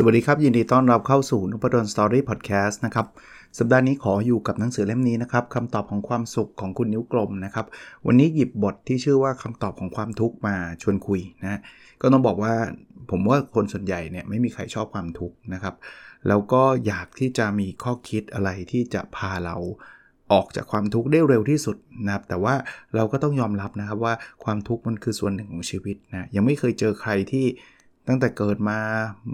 สวัสดีครับ ยินดีต้อนรับเข้าสู่นพดลสตอรี่พอดแคสต์นะครับ สัปดาห์นี้ขออยู่กับหนังสือเล่มนี้นะครับคำตอบของความสุขของคุณนิ้วกลมนะครับ วันนี้หยิบบทที่ชื่อว่าคำตอบของความทุกข์มาชวนคุยนะก็ต้องบอกว่าผมว่าคนส่วนใหญ่เนี่ยไม่มีใครชอบความทุกข์นะครับ แล้วก็อยากที่จะมีข้อคิดอะไรที่จะพาเราออกจากความทุกข์ได้เร็วที่สุดนะครับ แต่ว่าเราก็ต้องยอมรับนะครับว่าความทุกข์มันคือส่วนหนึ่งของชีวิตนะยังไม่เคยเจอใครที่ ตั้งแต่เกิดมา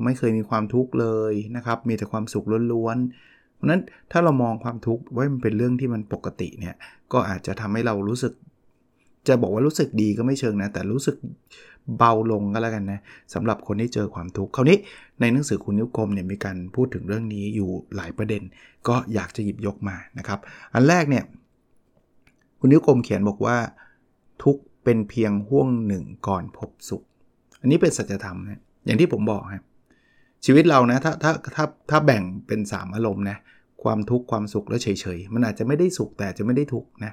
ไม่เคยมีความทุกข์เลยนะครับ มีแต่ความสุขล้วนๆ เพราะนั้นถ้าเรามองความทุกข์ว่ามันเป็นเรื่องที่มันปกติเนี่ย ก็อาจจะทำให้เรารู้สึก จะบอกว่ารู้สึกดีก็ไม่เชิงนะ แต่รู้สึกเบาลงก็แล้วกันนะสำหรับคนที่เจอความทุกข์คราวนี้ในหนังสือคุณนิ้วกลมเนี่ยมีการพูดถึงเรื่องนี้อยู่หลายประเด็น ก็อยากจะหยิบยกมานะครับ อันแรกเนี่ยคุณนิ้วกลมเขียนบอกว่าทุกเป็นเพียงห่วงหนึ่งก่อนพบสุข อันนี้เป็นสัจธรรมนะอย่างที่ผมบอกครับชีวิตเรานะถ้าถ้าถ้าถ้าแบ่งเป็น 3 อารมณ์นะความทุกข์ความสุขแล้วเฉยๆ มันอาจจะไม่ได้สุขแต่จะไม่ได้ทุกข์นะ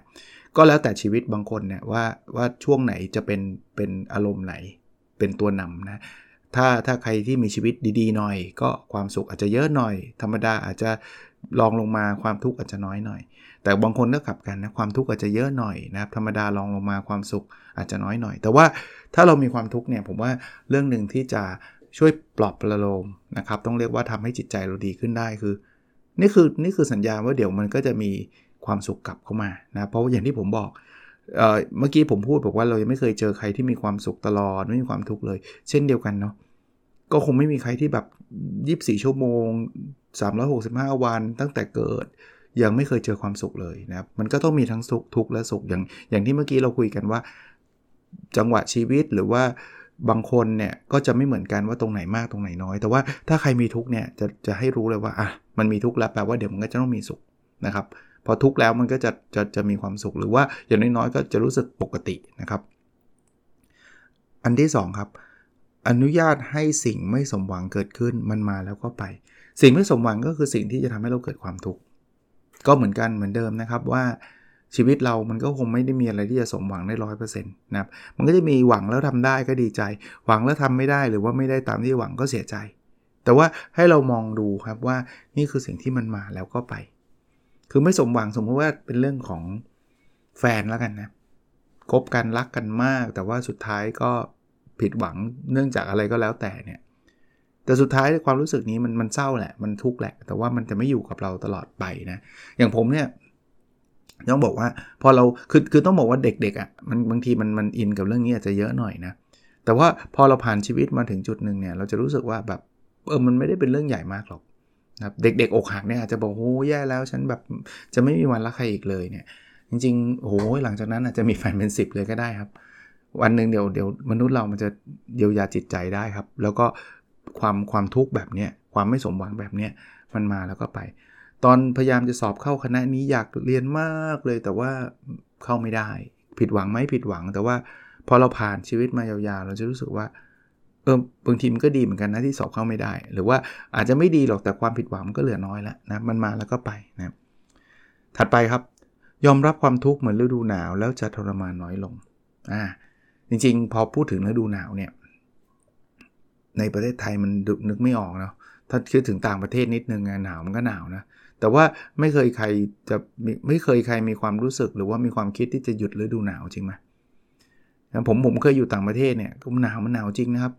ก็แล้วแต่ชีวิตบางคนเนี่ยว่าว่าช่วงไหนจะเป็นเป็นอารมณ์ไหนเป็นตัวนำนะถ้าถ้าใครที่มีชีวิตดีๆ หน่อย ก็ความสุขอาจจะเยอะหน่อย ธรรมดาอาจจะลองลงมาความทุกข์อาจจะน้อยหน่อย แต่บางคนก็ขับกันนะความทุกข์อาจจะเยอะหน่อยนะครับธรรมดาลองลงมาความสุขอาจจะน้อยหน่อย แต่ว่าถ้าเรามีความทุกข์เนี่ยผมว่าเรื่องหนึ่งที่จะช่วยปลอบประโลมนะครับต้องเรียกว่าทำให้จิตใจเราดีขึ้นได้คือ นี่คือนี่คือสัญญาว่าเดี๋ยวมันก็จะมีความสุขกลับเข้ามานะเพราะอย่างที่ผมบอกเออเมื่อกี้ผมพูดบอกว่าเรายังไม่เคยเจอใครที่มีความสุขตลอดไม่มีความทุกข์เลย เช่นเดียวกันเนาะก็คงไม่มีใครที่แบบ 24 ชั่วโมง 365 วันตั้งแต่เกิด ยังไม่เคยเจอความสุขเลยนะครับ มันก็ต้องมีทั้งสุขทุกข์และสุขอย่างอย่างที่เมื่อกี้เราคุยกันว่า จังหวะชีวิตหรือว่าบางคนเนี่ยก็จะไม่เหมือนกันว่าตรงไหนมากตรงไหนน้อย แต่ว่าถ้าใครมีทุกเนี่ยจะจะให้รู้เลยว่าอะมันมีทุกแล้วแปลว่าเดี๋ยวมันก็จะต้องมีสุขนะครับพอทุกข์แล้วมันก็จะจะจะมีความสุขหรือว่าอย่างน้อยๆก็จะรู้สึกปกตินะครับ อันที่ 2 ครับ อนุญาตให้สิ่งไม่สมหวังเกิดขึ้นมันมาแล้วก็ไป สิ่งไม่สมหวังก็คือสิ่งที่จะทำให้เราเกิดความทุกข์ ก็เหมือนกันเหมือนเดิมนะครับว่าชีวิตเรามันก็คงไม่ได้มีอะไรที่จะสมหวังได้ร้อยเปอร์เซ็นต์นะครับ มันก็จะมีหวังแล้วทำได้ก็ดีใจ หวังแล้วทำไม่ได้หรือว่าไม่ได้ตามที่หวังก็เสียใจ แต่ว่าให้เรามองดูครับว่านี่คือสิ่งที่มันมาแล้วก็ไป คือไม่สมหวังสมมติว่าเป็นเรื่องของแฟนแล้วกันนะ คบกันรักกันมาก แต่ว่าสุดท้ายก็ผิดหวังเนื่องจากอะไรก็แล้วแต่เนี่ย แต่สุดท้ายความรู้สึกนี้มันมันเศร้าแหละ มันทุกข์แหละ แต่ว่ามันจะไม่อยู่กับเราตลอดไปนะ อย่างผมเนี่ยต้องบอกว่าพอเราคือคือต้องบอกว่าเด็กๆอะ่ะมันบางทีมันมันอินกับเรื่องนี้อาจจะเยอะหน่อยนะ แต่ว่าพอเราผ่านชีวิตมาถึงจุดหนึ่งเนี่ย เราจะรู้สึกว่าแบบเออมันไม่ได้เป็นเรื่องใหญ่มากหรอกนะเด็กๆอกหักเนี่ยอาจจะบอกโอ้แย่แล้วฉันแบบจะไม่มีวันรักใครอีกเลยเนี่ย จริงๆโอ้หลังจากนั้นอาจจะมีแฟนเป็น10เลยก็ได้ครับ วันหนึ่งเดี๋ยวเดี๋ยวมนุษย์เรามันจะเยียวยาจิตใจได้ครับ แล้วก็ ความความทุกข์แบบเนี้ยความไม่สมหวังแบบเนี้ยมันมาแล้วก็ไป ตอนพยายามจะสอบเข้าคณะนี้อยากเรียนมากเลยแต่ว่าเข้าไม่ได้ ผิดหวังไหมผิดหวัง แต่ว่าพอเราผ่านชีวิตมายาวๆ เราจะรู้สึกว่าเออบางทีมันก็ดีเหมือนกันนะที่สอบเข้าไม่ได้ หรือว่าอาจจะไม่ดีหรอกแต่ความผิดหวังมันก็เหลือน้อยแล้วนะมันมาแล้วก็ไปนะถัดไปครับ ยอมรับความทุกข์เหมือนฤดูหนาว แล้วจะทรมานน้อยลงอ่าจริงๆ พอพูดถึงฤดูหนาวเนี่ย ในประเทศไทยมันนึกไม่ออกเนาะถ้าคิดถึงต่างประเทศนิดนึงหนาวมันก็หนาวนะแต่ว่าไม่เคยใครจะไม่เคยใครมีความรู้สึกหรือว่ามีความคิดที่จะหยุดฤดูหนาวจริงไหมผมผมเคยอยู่ต่างประเทศเนี่ยก็หนาวมันหนาวจริงนะครับ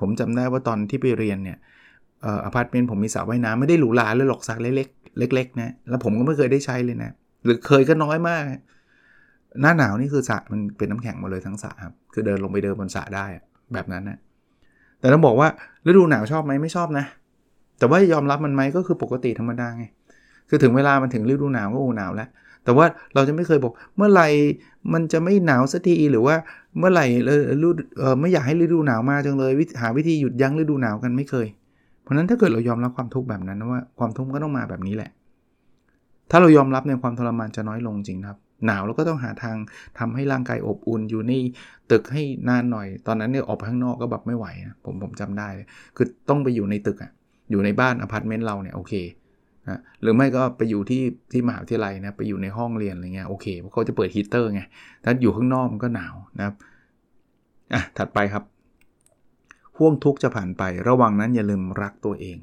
ผมจำได้ว่าตอนที่ไปเรียนเนี่ยอพาร์ตเมนต์ผมมีสระว่ายน้ำไม่ได้หรูหราเลยหรอกสระเล็กๆเล็กๆนะแล้วผมก็ไม่เคยได้ใช้เลยนะ หรือเคยก็น้อยมาก หน้าหนาวนี่คือสระมันเป็นน้ำแข็งหมดเลยทั้งสระครับคือเดินลงไปเดินบนสระได้แบบนั้นนะ แต่ต้องบอกว่าฤดูหนาวชอบไหมไม่ชอบนะ แต่ว่ายอมรับมันไหมก็คือปกติธรรมดาไง คือถึงเวลามันถึงฤดูหนาวก็โอ้หนาวแล้ว แต่ว่าเราจะไม่เคยบอกเมื่อไหร่มันจะไม่หนาวสักทีหรือว่าเมื่อไหร่ฤดูไม่อยากให้ฤดูหนาวมาจังเลย หาวิธีหยุดยั้งฤดูหนาวกันไม่เคย เพราะนั้นถ้าเกิดเรายอมรับความทุกข์แบบนั้นว่าความทุกข์ก็ต้องมาแบบนี้แหละ ถ้าเรายอมรับในความทรมานจะน้อยลงจริงครับ หนาวเราก็ต้องหาทางทำให้ร่างกายอบอุ่นอยู่ในตึกให้นานหน่อย ตอนนั้นเนี่ยออกไปข้างนอกก็แบบไม่ไหวนะผมผมจำได้ คือต้องไปอยู่ในตึกอะอยู่ในบ้านอพาร์ตเมนต์เราเนี่ยโอเคนะหรือไม่ก็ไปอยู่ที่ที่มหาวิทยาลัยนะไปอยู่ในห้องเรียนอะไรเงี้ยโอเคเพราะเขาจะเปิดฮีเตอร์ไงถ้าอยู่ข้างนอกมันก็หนาวนะครับอะถัดไปครับห่วงทุกข์จะผ่านไป ระว่างนั้นอย่าลืมรักตัวเอง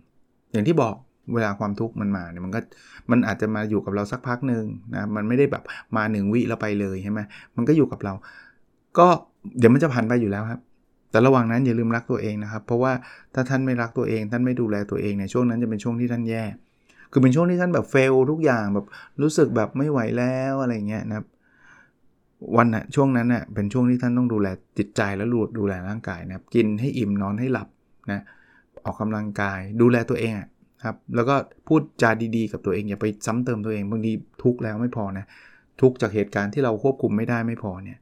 อย่างที่บอก เวลาความทุกข์มันมาเนี่ยมันก็มันอาจจะมาอยู่กับเราสักพักหนึ่งนะมันไม่ได้แบบมาหนึ่งวิแล้วไปเลยใช่ไหมมันก็อยู่กับเรา ก็เดี๋ยวมันจะผ่านไปอยู่แล้วครับ แต่ระหว่างนั้นอย่าลืมรักตัวเองนะครับ เพราะว่าถ้าท่านไม่รักตัวเอง ท่านไม่ดูแลตัวเองในช่วงนั้นจะเป็นช่วงที่ท่านแย่ คือเป็นช่วงที่ท่านแบบเฟลทุกอย่างแบบรู้สึกแบบไม่ไหวแล้วอะไรเงี้ยนะครับวันน่ะช่วงนั้นน่ะเป็นช่วงที่ท่านต้องดูแลจิตใจและดูดูแลร่างกายนะครับกินให้อิ่มนอนให้หลับนะออกกำลังกายดูแลตัวเองอะ ครับแล้วก็พูดจาดีๆ กับตัวเองอย่าไปซ้ำเติมตัวเองบางทีทุกข์แล้วไม่พอนะทุกข์จากเหตุการณ์ที่เราควบคุมไม่ได้ไม่พอเนี่ย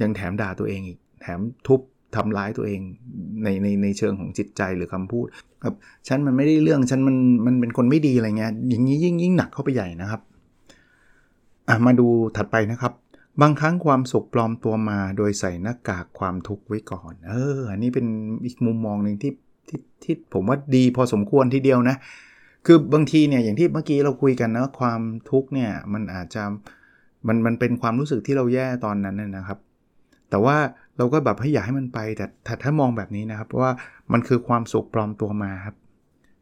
ยังแถมด่าตัวเองอีกแถมทุบทำร้ายตัวเองในในในเชิงของจิตใจหรือคำพูดครับฉันมันไม่ได้เรื่องฉันมันมันเป็นคนไม่ดีอะไรเงี้ยอย่างนี้ยิ่งยิ่งหนักเข้าไปใหญ่นะครับอะมาดูถัดไปนะครับ บางครั้งความสุขปลอมตัวมาโดยใส่หน้ากากความทุกข์ไว้ก่อน เออ อันนี้เป็นอีกมุมมองหนึ่งที่ ที่ที่ผมว่าดีพอสมควรทีเดียวนะ คือบางทีเนี่ยอย่างที่เมื่อกี้เราคุยกันนะความทุกข์เนี่ยมันอาจจะมันมันเป็นความรู้สึกที่เราแย่ตอนนั้นนะครับ แต่ว่าเราก็แบบให้อยากให้มันไปแต่ถ้ามองแบบนี้นะครับว่ามันคือความสุขปลอมตัวมาครับ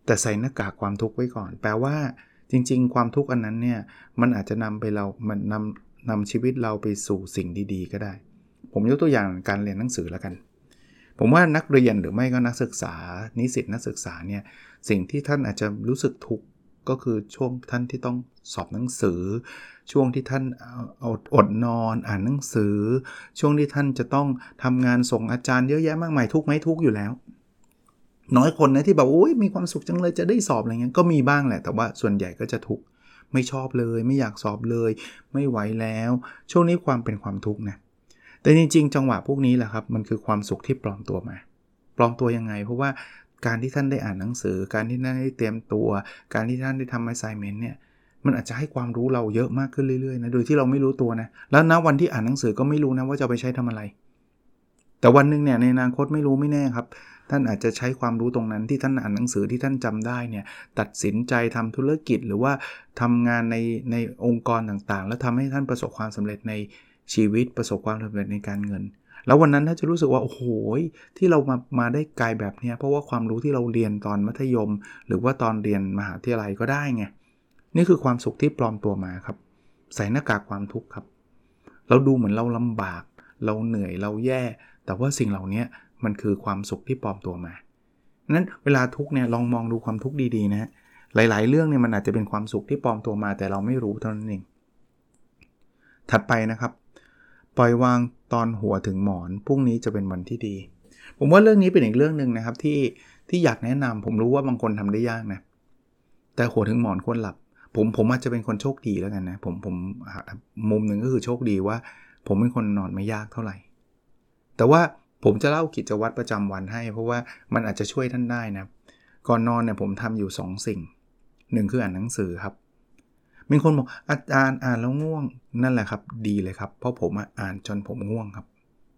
แต่ใส่หน้ากากความทุกข์ไว้ก่อน แปลว่าจริง ๆ ความทุกข์อันนั้นเนี่ยมันอาจจะนำไปเรา มันนำนำชีวิตเราไปสู่สิ่งดีๆ ก็ได้ ผมยกตัวอย่างการเรียนหนังสือแล้วกัน ผมว่านักเรียนหรือไม่ก็นักศึกษา นิสิตนักศึกษาเนี่ยสิ่งที่ท่านอาจจะรู้สึกทุกข์ก็คือช่วงท่านที่ต้องสอบหนังสือ ช่วงที่ท่านอดอดนอนอ่านหนังสือ ช่วงที่ท่านจะต้องทำงานส่งอาจารย์เยอะแยะมากมายทุกไหมทุกอยู่แล้ว น้อยคนนะที่แบบโอ้ยมีความสุขจังเลยจะได้สอบอะไรเงี้ยก็มีบ้างแหละ แต่ว่าส่วนใหญ่ก็จะทุกข์ไม่ชอบเลย ไม่อยากสอบเลย ไม่ไหวแล้ว ช่วงนี้ความเป็นความทุกข์นะ แต่จริง ๆ จังหวะพวกนี้แหละครับ มันคือความสุขที่ปลอมตัวมา ปลอมตัวยังไง เพราะว่าการที่ท่านได้อ่านหนังสือ การที่ท่านได้เตรียมตัว การที่ท่านได้ทำ assignment เนี่ย มันอาจจะให้ความรู้เราเยอะมากขึ้นเรื่อยๆนะ โดยที่เราไม่รู้ตัวนะ แล้วณวันที่อ่านหนังสือก็ไม่รู้นะว่าจะไปใช้ทำอะไร แต่วันหนึ่งเนี่ยในอนาคตไม่รู้ไม่แน่ครับ ท่านอาจจะใช้ความรู้ตรงนั้นที่ท่านอ่านหนังสือที่ท่านจำได้เนี่ยตัดสินใจทำธุรกิจหรือว่าทำงานในในองค์กรต่างๆ แล้วทำให้ท่านประสบความสำเร็จใน ชีวิตประสบความสำเร็จในการเงิน แล้ววันนั้นถ้าจะรู้สึกว่าโอ้โหที่เรามามาได้ไกลแบบนี้เพราะว่าความรู้ที่เราเรียนตอนมัธยม หรือว่าตอนเรียนมหาวิทยาลัยก็ได้ไงนี่คือความสุขที่ปลอมตัวมาครับ ใส่หน้ากากความทุกข์ครับ เราดูเหมือนเราลำบาก เราเหนื่อยเราแย่ แต่ว่าสิ่งเหล่านี้มันคือความสุขที่ปลอมตัวมานั้นเวลาทุกเนี่ยลองมองดูความทุกข์ดีๆนะหลาย ๆ เรื่องเนี่ยมันอาจจะเป็นความสุขที่ปลอมตัวมา แต่เราไม่รู้เท่านั้นเองถัดไปนะครับ ปล่อยวางตอนหัวถึงหมอนพรุ่งนี้จะเป็นวันที่ดี ผมว่าเรื่องนี้เป็นอีกเรื่องหนึ่งนะครับที่ที่อยากแนะนำผมรู้ว่าบางคนทำได้ยากนะ แต่หัวถึงหมอนควรหลับ ผมผมอาจจะเป็นคนโชคดีแล้วกันนะผมผมมุมหนึ่งก็คือโชคดีว่า ผมเป็นคนนอนไม่ยากเท่าไหร่ แต่ว่าผมจะเล่ากิจวัตรประจำวันให้ เพราะว่ามันอาจจะช่วยท่านได้นะก่อนนอนเนี่ยผมทำอยู่ 2 สิ่งหนึ่งคืออ่านหนังสือครับ มีคนบอกอาจารย์อ่านแล้วง่วงนั่นแหละครับ ดีเลยครับ เพราะผมอ่านจนผมง่วงครับ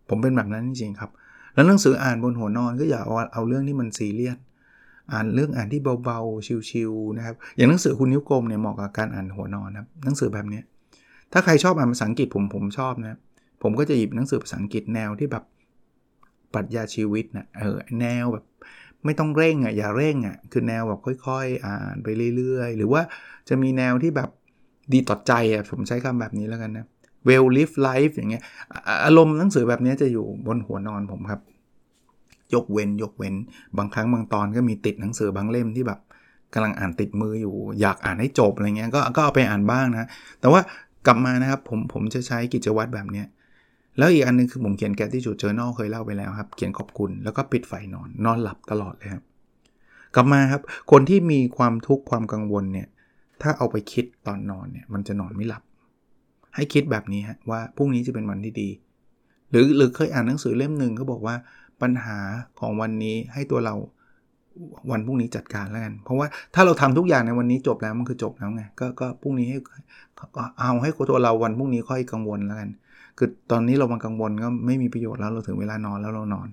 ผมเป็นแบบนั้นจริงๆครับ แล้วหนังสืออ่านบนหัวนอนก็อย่าเอาเอาเรื่องที่มันซีเรียสอ่านเรื่องอ่านที่เบาๆชิวๆนะครับอย่างหนังสือคุณนิ้วกลมเนี่ยเหมาะกับการอ่านหัวนอนครับหนังสือแบบนี้ถ้าใครชอบอ่านภาษาอังกฤษผมผมชอบนะผมก็จะหยิบหนังสือภาษาอังกฤษแนวที่แบบปรัชญาชีวิตนะเออแนวแบบ ไม่ต้องเร่งอะอย่าเร่งอะคือแนวแบบค่อยๆ อ่านไปเรื่อยๆ หรือว่าจะมีแนวที่แบบดีต่อใจอะผมใช้คำแบบนี้แล้วกันนะ well live life อย่างเงี้ยอารมณ์หนังสือแบบนี้จะอยู่บนหัวนอนผมครับ ยกเว้นยกเว้น บางครั้งบางตอนก็มีติดหนังสือบางเล่มที่แบบกำลังอ่านติดมืออยู่ อยากอ่านให้จบอะไรเงี้ยก็ก็เอาไปอ่านบ้างนะ แต่ว่ากลับมานะครับผมผมจะใช้กิจวัตรแบบเนี้ย แล้วอีกอันนึงคือผมเขียนแกที่จุดเจอแนลเคยเล่าไปแล้วครับ เขียนขอบคุณแล้วก็ปิดไฟนอนนอนหลับตลอดเลยครับ กลับมาครับ คนที่มีความทุกข์ความกังวลเนี่ย ถ้าเอาไปคิดตอนนอนเนี่ย มันจะนอนไม่หลับ ให้คิดแบบนี้ฮะว่าพรุ่งนี้จะเป็นวันที่ดี หรือหรือเคยอ่านหนังสือเล่มหนึ่งเขาบอกว่าปัญหาของวันนี้ให้ตัวเราวันพรุ่งนี้จัดการแล้วกัน เพราะว่าถ้าเราทำทุกอย่างในวันนี้จบแล้วมันคือจบแล้วไง ก็ก็พรุ่งนี้ให้เอาให้ตัวเราวันพรุ่งนี้ค่อยกังวลแล้วกัน คือตอนนี้เรามากังวลก็ไม่มีประโยชน์แล้วเราถึงเวลานอนแล้วเรานอน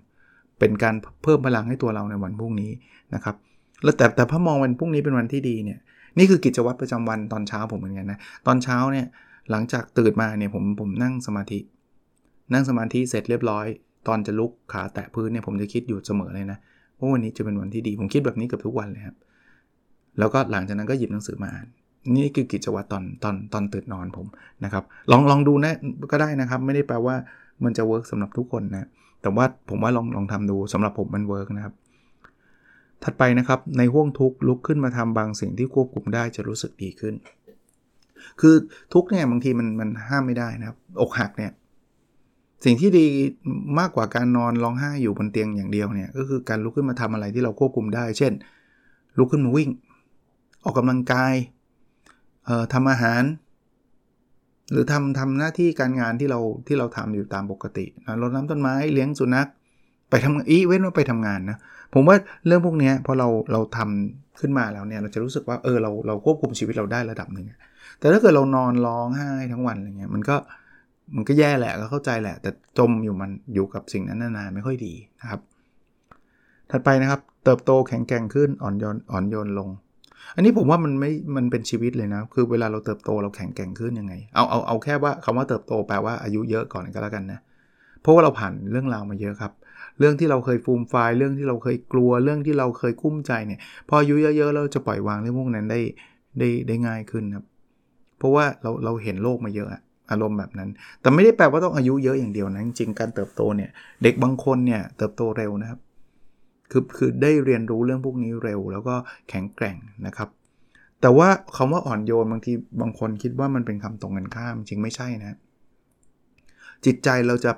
เป็นการเพิ่มพลังให้ตัวเราในวันพรุ่งนี้นะครับ แล้วแต่แต่พอมองวันพรุ่งนี้เป็นวันที่ดีเนี่ยนี่คือกิจวัตรประจำวันตอนเช้าผมเหมือนกันนะตอนเช้าเนี่ยหลังจากตื่นมาเนี่ยผมผมนั่งสมาธิ นั่งสมาธิเสร็จเรียบร้อย ตอนจะลุกขาแตะพื้นเนี่ยผมจะคิดอยู่เสมอเลยนะว่าวันนี้จะเป็นวันที่ดี ผมคิดแบบนี้กับทุกวันเลยครับแล้วก็หลังจากนั้นก็หยิบหนังสือมาอ่าน นี่คือกิจวัตรตอนตอนตอนตื่นนอนผมนะครับลองลองดูนะก็ได้นะครับ ไม่ได้แปลว่ามันจะ work สำหรับทุกคนนะแต่ว่าผมว่าลองลองทำดูสำหรับผมมัน work นะครับ ถัดไปนะครับในห้วงทุกข์ลุกขึ้นมาทำบางสิ่งที่ควบคุมได้จะรู้สึกดีขึ้น คือทุกเนี่ยบางทีมันมันห้ามไม่ได้นะครับ อกหักเนี่ยสิ่งที่ดีมากกว่าการนอนร้องไห้อยู่บนเตียงอย่างเดียวเนี่ยก็คือการลุกขึ้นมาทำอะไรที่เราควบคุมได้ เช่น ลุกขึ้นมาวิ่ง ออกกำลังกาย ทำอาหาร หรือทำทำหน้าที่การงานที่เราที่เราทำอยู่ตามปกตินะรดน้ำต้นไม้เลี้ยงสุนัข ไปทำอีเว้นว่าไปทำงานนะผมว่าเรื่องพวกนี้พอเราเราทำขึ้นมาแล้วเนี่ยเราจะรู้สึกว่าเออเราเราควบคุมชีวิตเราได้ระดับหนึ่งแต่ถ้าเกิดเรานอนร้องไห้ทั้งวันอะไรเงี้ยมันก็มันก็แย่แหละก็เข้าใจแหละ แต่จมอยู่มันอยู่กับสิ่งนั้นนานๆไม่ค่อยดีนะครับ ถัดไปนะครับ เติบโตแข็งแกร่งขึ้นอ่อนโยนอ่อนโยนลง อันนี้ผมว่ามันไม่ มันเป็นชีวิตเลยนะ คือเวลาเราเติบโตเราแข็งแกร่งขึ้นยังไง เอา เอา เอาแค่ว่าคำว่าเติบโตแปลว่าอายุเยอะก่อนก็แล้วกันนะ เพราะว่าเราผ่านเรื่องราวมาเยอะครับ เรื่องที่เราเคยฟูมไฟล์เรื่องที่เราเคยกลัว เรื่องที่เราเคยกุ้มใจเนี่ย พออายุเยอะๆเราจะปล่อยวางเรื่องพวกนั้นได้ ได้ ได้ง่ายขึ้นครับ เพราะว่าเรา เราเห็นโลกมาเยอะอารมณ์แบบนั้น แต่ไม่ได้แปลว่าต้องอายุเยอะอย่างเดียวนะ จริงๆ การเติบโตเนี่ย เด็กบางคนเนี่ยเติบโตเร็วนะครับ คือคือได้เรียนรู้เรื่องพวกนี้เร็ว แล้วก็แข็งแกร่งนะครับ แต่ว่าคำว่าอ่อนโยนบางทีบางคนคิดว่ามันเป็นคำตรงกันข้าม จริงไม่ใช่นะ จิตใจเราจะ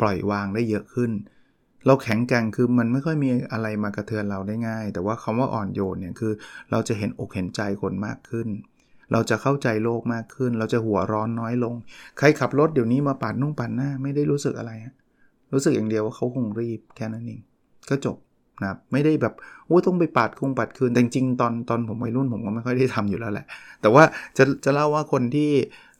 ปล่อยวางได้เยอะขึ้น เราแข็งแกร่งคือมันไม่ค่อยมีอะไรมากระเทือนเราได้ง่าย แต่ว่าคำว่าอ่อนโยนเนี่ยคือเราจะเห็นอกเห็นใจคนมากขึ้นเราจะเข้าใจโลกมากขึ้น เราจะหัวร้อนน้อยลง ใครขับรถเดี๋ยวนี้มาปาดนุ่งปาดหน้า ไม่ได้รู้สึกอะไร รู้สึกอย่างเดียวว่าเขาคงรีบแค่นั้นเอง ก็จบ นะไม่ได้แบบโอ้ต้องไปปาดคงปาดคืนแต่จริงตอนตอนผมวัยรุ่นผมก็ไม่ค่อยได้ทำอยู่แล้วแหละ แต่ว่าจะจะเล่าว่าคนที่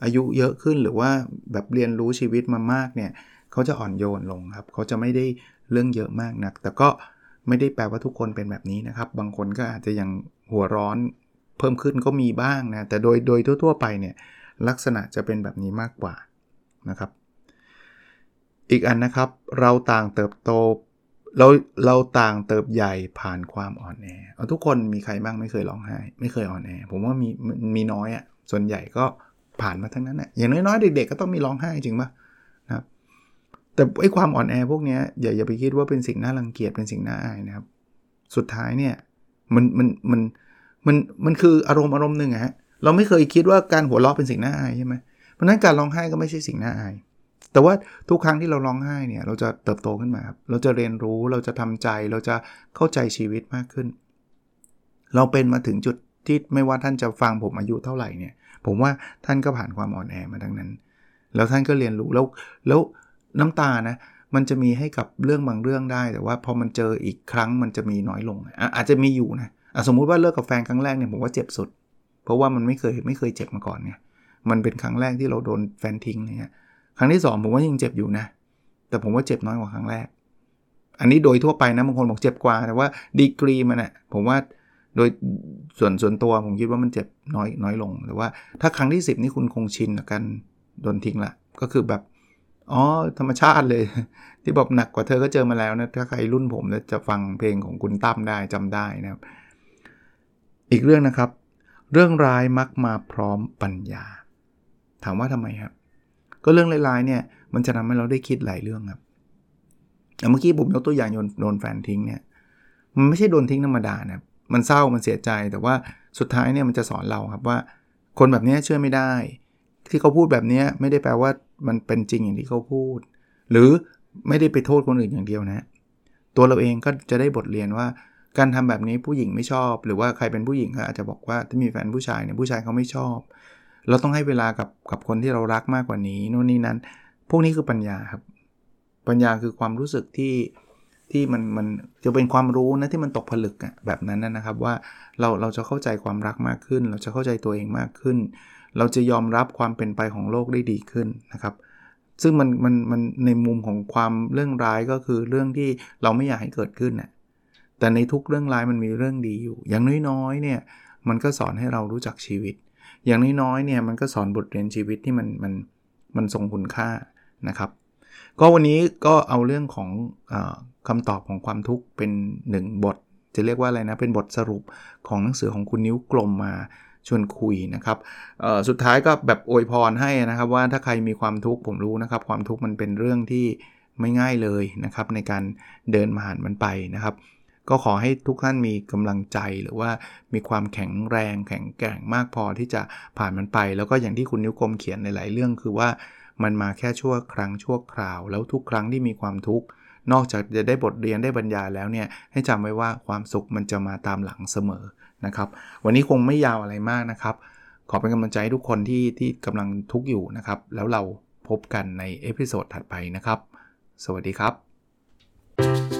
อายุเยอะขึ้นหรือว่าแบบเรียนรู้ชีวิตมามากเนี่ยเขาจะอ่อนโยนลงครับเขาจะไม่ได้เรื่องเยอะมากนัก แต่ก็ไม่ได้แปลว่าทุกคนเป็นแบบนี้นะครับ บางคนก็อาจจะยังหัวร้อนเพิ่มขึ้นก็มีบ้างนะแต่โดยโดยทั่วๆไปเนี่ยลักษณะจะเป็นแบบนี้มากกว่านะครับ อีกอันนะครับ เราต่างเติบโต เราเราต่างเติบใหญ่ผ่านความอ่อนแอเอาทุกคนมีใครบ้างไม่เคยร้องไห้ ไม่เคยอ่อนแอ ผมว่ามีมีน้อยอะ่ะส่วนใหญ่ก็ผ่านมาทั้งนั้นแหละอย่างน้อยๆเด็กๆก็ต้องมีร้องไห้จริงปะนะครับ แต่ไอ้ความอ่อนแอพวกนี้อย่าอย่าไปคิดว่าเป็นสิ่งน่ารังเกียจเป็นสิ่งน่าอายนะครับ สุดท้ายเนี่ยมันมันมันมันมันคืออารมณ์อารมณ์หนึ่งอะฮะเราไม่เคยคิดว่าการหัวเราะเป็นสิ่งน่าอายใช่ไหมเพราะนั้นการร้องไห้ก็ไม่ใช่สิ่งน่าอาย แต่ว่าทุกครั้งที่เราร้องไห้เนี่ยเราจะเติบโตขึ้นมาครับเราจะเรียนรู้เราจะทำใจเราจะเข้าใจชีวิตมากขึ้น เราเป็นมาถึงจุดที่ไม่ว่าท่านจะฟังผมอายุเท่าไหร่เนี่ย ผมว่าท่านก็ผ่านความอ่อนแอมาดังนั้น แล้วท่านก็เรียนรู้แล้วแล้วน้ำตานะมันจะมีให้กับเรื่องบางเรื่องได้ แต่ว่าพอมันเจออีกครั้งมันจะมีน้อยลงอาจจะมีอยู่นะสมมุติว่าเลิกกับแฟนครั้งแรกเนี่ยผมว่าเจ็บสุด เพราะว่ามันไม่เคยไม่เคยเจ็บมาก่อนไงมันเป็นครั้งแรกที่เราโดนแฟนทิ้งเนี่ย ครั้งที่ 2 ผมว่ายังเจ็บอยู่นะ แต่ผมว่าเจ็บน้อยกว่าครั้งแรก อันนี้โดยทั่วไปนะบางคนบอกเจ็บกว่า แต่ว่าดีกรีมันอะผมว่าโดยส่วนส่วนตัวผมคิดว่ามันเจ็บน้อยน้อยลง แต่ว่าถ้าครั้งที่ 10 นี่คุณคงชินกับการโดนทิ้งละก็คือแบบอ๋อธรรมชาติเลย ที่บอกหนักกว่าเธอก็เจอมาแล้วนะ ถ้าใครรุ่นผมจะฟังเพลงของคุณตั้มได้จำได้นะครับ อีกเรื่องนะครับ เรื่องร้ายมักมาพร้อมปัญญา ถามว่าทำไมครับ ก็เรื่องร้ายๆเนี่ยมันจะทำให้เราได้คิดหลายเรื่องครับเมื่อกี้ผมยกตัวอย่างโดนแฟนทิ้งเนี่ยมันไม่ใช่โดนทิ้งธรรมดานะมันเศร้ามันเสียใจแต่ว่าสุดท้ายเนี่ยมันจะสอนเราครับว่า คนแบบนี้เชื่อไม่ได้ ที่เขาพูดแบบนี้ไม่ได้แปลว่ามันเป็นจริงอย่างที่เขาพูด หรือไม่ได้ไปโทษคนอื่นอย่างเดียวนะ ตัวเราเองก็จะได้บทเรียนว่า การทำแบบนี้ผู้หญิงไม่ชอบ หรือว่าใครเป็นผู้หญิงก็อาจจะบอกว่าถ้ามีแฟนผู้ชายเนี่ยผู้ชายเขาไม่ชอบ เราต้องให้เวลากับกับคนที่เรารักมากกว่านี้นู่นนี่นั้น พวกนี้คือปัญญาครับ ปัญญาคือความรู้สึกที่ที่มันมันจะเป็นความรู้นะที่มันตกผลึกอะแบบนั้นนะครับว่าเราเราจะเข้าใจความรักมากขึ้น เราจะเข้าใจตัวเองมากขึ้น เราจะยอมรับความเป็นไปของโลกได้ดีขึ้นนะครับ ซึ่งมันมันมันในมุมของความเรื่องร้ายก็คือเรื่องที่เราไม่อยากให้เกิดขึ้นน่ะแต่ในทุกเรื่องร้ายมันมีเรื่องดีอยู่ อย่างน้อยๆเนี่ยมันก็สอนให้เรารู้จักชีวิต อย่างน้อยๆเนี่ยมันก็สอนบทเรียนชีวิตที่มันมันมันทรงคุณค่านะครับ ก็วันนี้ก็เอาเรื่องของอคำตอบของความทุกข์เป็น 1 บท จะเรียกว่าอะไรนะ เป็นบทสรุปของหนังสือของคุณนิ้วกลมมาชวนคุยนะครับสุดท้ายก็แบบอวยพรให้นะครับว่าถ้าใครมีความทุกข์ผมรู้นะครับ ความทุกข์มันเป็นเรื่องที่ไม่ง่ายเลยนะครับในการเดินมาหานมันไปนะครับ ก็ขอให้ทุกท่านมีกำลังใจหรือว่ามีความแข็งแรงแข็งแกร่งมากพอที่จะผ่านมันไป แล้วก็อย่างที่คุณนิ้วกลมเขียนในหลายเรื่องคือว่ามันมาแค่ชั่วครั้งชั่วคราว แล้วทุกครั้งที่มีความทุกข์นอกจากจะได้บทเรียนได้บรรยายแล้วเนี่ยให้จำไว้ว่าความสุขมันจะมาตามหลังเสมอนะครับ วันนี้คงไม่ยาวอะไรมากนะครับ ขอเป็นกำลังใจทุกคนที่ที่กำลังทุกข์อยู่นะครับ แล้วเราพบกันใน episode ถัดไปนะครับ สวัสดีครับ